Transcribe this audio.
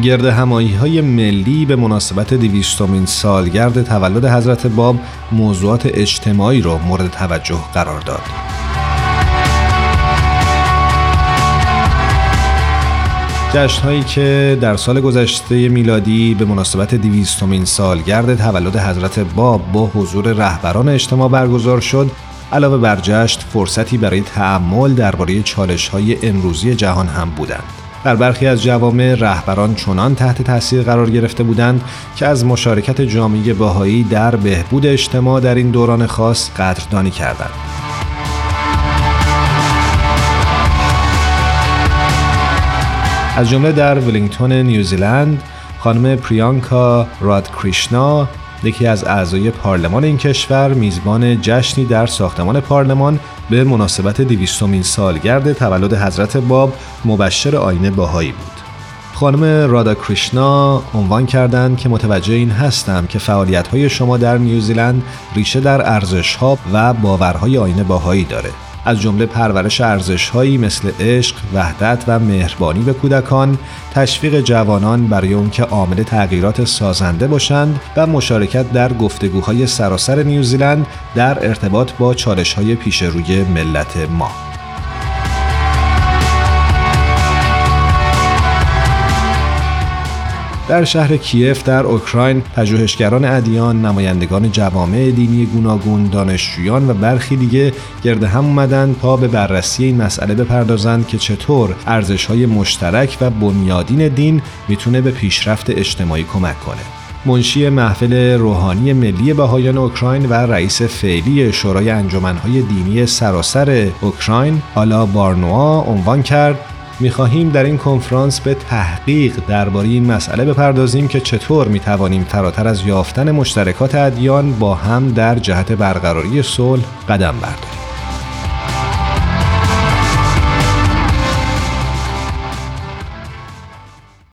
گرد همایی های ملی به مناسبت دیویستومین سالگرد تولد حضرت باب موضوعات اجتماعی را مورد توجه قرار داد. جشن هایی که در سال گذشته میلادی به مناسبت دیویستومین سالگرد تولد حضرت باب با حضور رهبران اجتماع برگزار شد علاوه بر جشن فرصتی برای تعمل درباره چالش های امروزی جهان هم بودند. در برخی از جوامع رهبران چنان تحت تاثیر قرار گرفته بودند که از مشارکت جامعه باهایی در بهبود اجتماع در این دوران خاص قدردانی کردند. از جمله در ولینگتون نیوزیلند خانم پریانکا راد کریشنا یکی از اعضای پارلمان این کشور میزبان جشنی در ساختمان پارلمان به مناسبت دویستمین سالگرد تولد حضرت باب مبشر آینه باهایی بود. خانم رادا کریشنا عنوان کردند که متوجه این هستم که فعالیت های شما در نیوزیلند ریشه در ارزش ها و باورهای آینه باهایی داره. از جمله پرورش ارزشهایی مثل عشق، وحدت و مهربانی به کودکان، تشویق جوانان برای اون که عامل تغییرات سازنده باشند و مشارکت در گفتگوهای سراسر نیوزیلند در ارتباط با چالش‌های پیش روی ملت ما. در شهر کیف در اوکراین پژوهشگران ادیان نمایندگان جوامع دینی گوناگون دانشجویان و برخی دیگه گرد هم اومدن تا به بررسی این مسئله بپردازند که چطور ارزش‌های مشترک و بنیادین دین می‌تونه به پیشرفت اجتماعی کمک کنه. منشی محفل روحانی ملی بهایان اوکراین و رئیس فعلی شورای انجمنهای دینی سراسر اوکراین آلا بارنوا عنوان کرد می‌خواهیم در این کنفرانس به تحقیق درباره این مسئله بپردازیم که چطور می‌توانیم فراتر از یافتن مشترکات ادیان با هم در جهت برقراری صلح قدم برداریم.